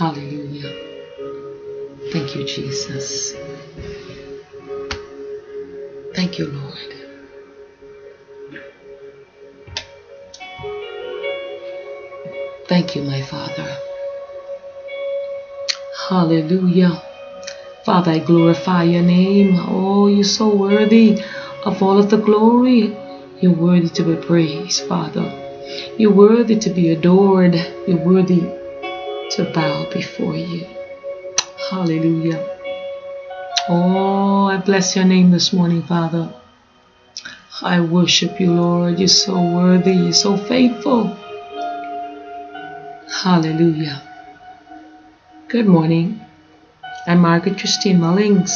Hallelujah. Thank you, Jesus. Thank you, Lord. Thank you, my Father. Hallelujah. Father, I glorify your name. Oh, you're so worthy of all of the glory. You're worthy to be praised, Father. You're worthy to be adored. You're worthy to bow before you. Hallelujah. Oh, I bless your name this morning, Father. I worship you, Lord. You're so worthy. You're so faithful. Hallelujah. Good morning. I'm Margaret Christine Mullings,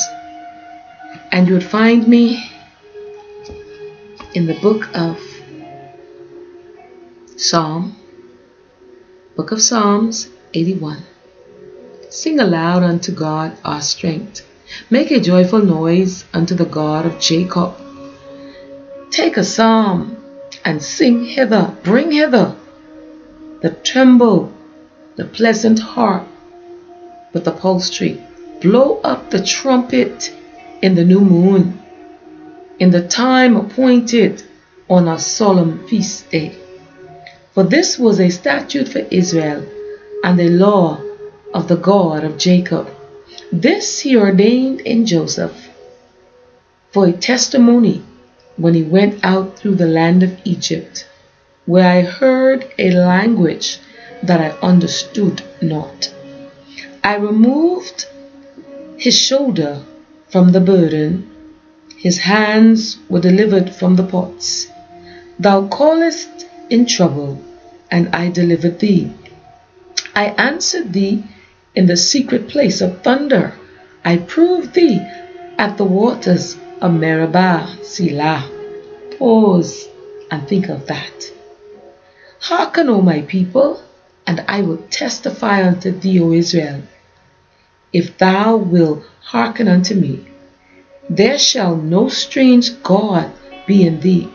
and you would find me in the book of Psalm, book of Psalms 81. Sing aloud unto God our strength. Make a joyful noise unto the God of Jacob. Take a psalm and sing hither, bring hither the timbrel, the pleasant harp with the upholstery blow up the trumpet in the new moon, in the time appointed on a solemn feast day. For this was a statute for Israel and the law of the God of Jacob. This he ordained in Joseph for a testimony when he went out through the land of Egypt, where I heard a language that I understood not. I removed his shoulder from the burden, his hands were delivered from the pots. Thou callest in trouble, and I delivered thee. I answered thee in the secret place of thunder. I proved thee at the waters of Meribah, Selah. Pause and think of that. Hearken, O my people, and I will testify unto thee, O Israel if thou wilt hearken unto me. There shall no strange God be in thee,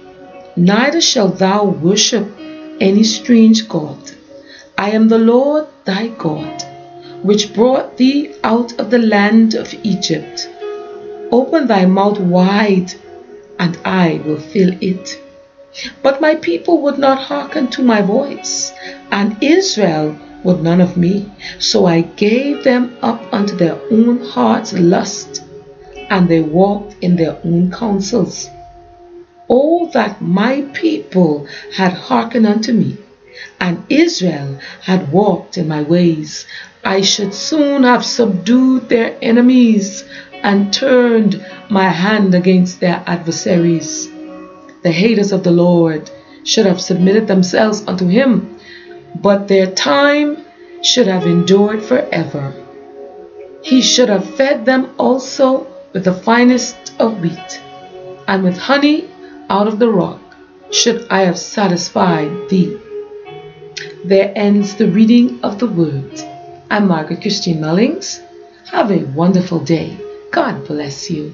neither shalt thou worship any strange God. I am the Lord thy God, which brought thee out of the land of Egypt. Open thy mouth wide, and I will fill it. But my people would not hearken to my voice, and Israel would none of me. So I gave them up unto their own heart's lust, and they walked in their own counsels. Oh, that my people had hearkened unto me, and Israel had walked in my ways, I should soon have subdued their enemies and turned my hand against their adversaries. The haters of the Lord should have submitted themselves unto him but their time should have endured forever. He should have fed them also with the finest of wheat, and with honey out of the rock should I have satisfied thee. There ends the reading of the word. I'm Margaret Christine Mullings. Have a wonderful day. God bless you.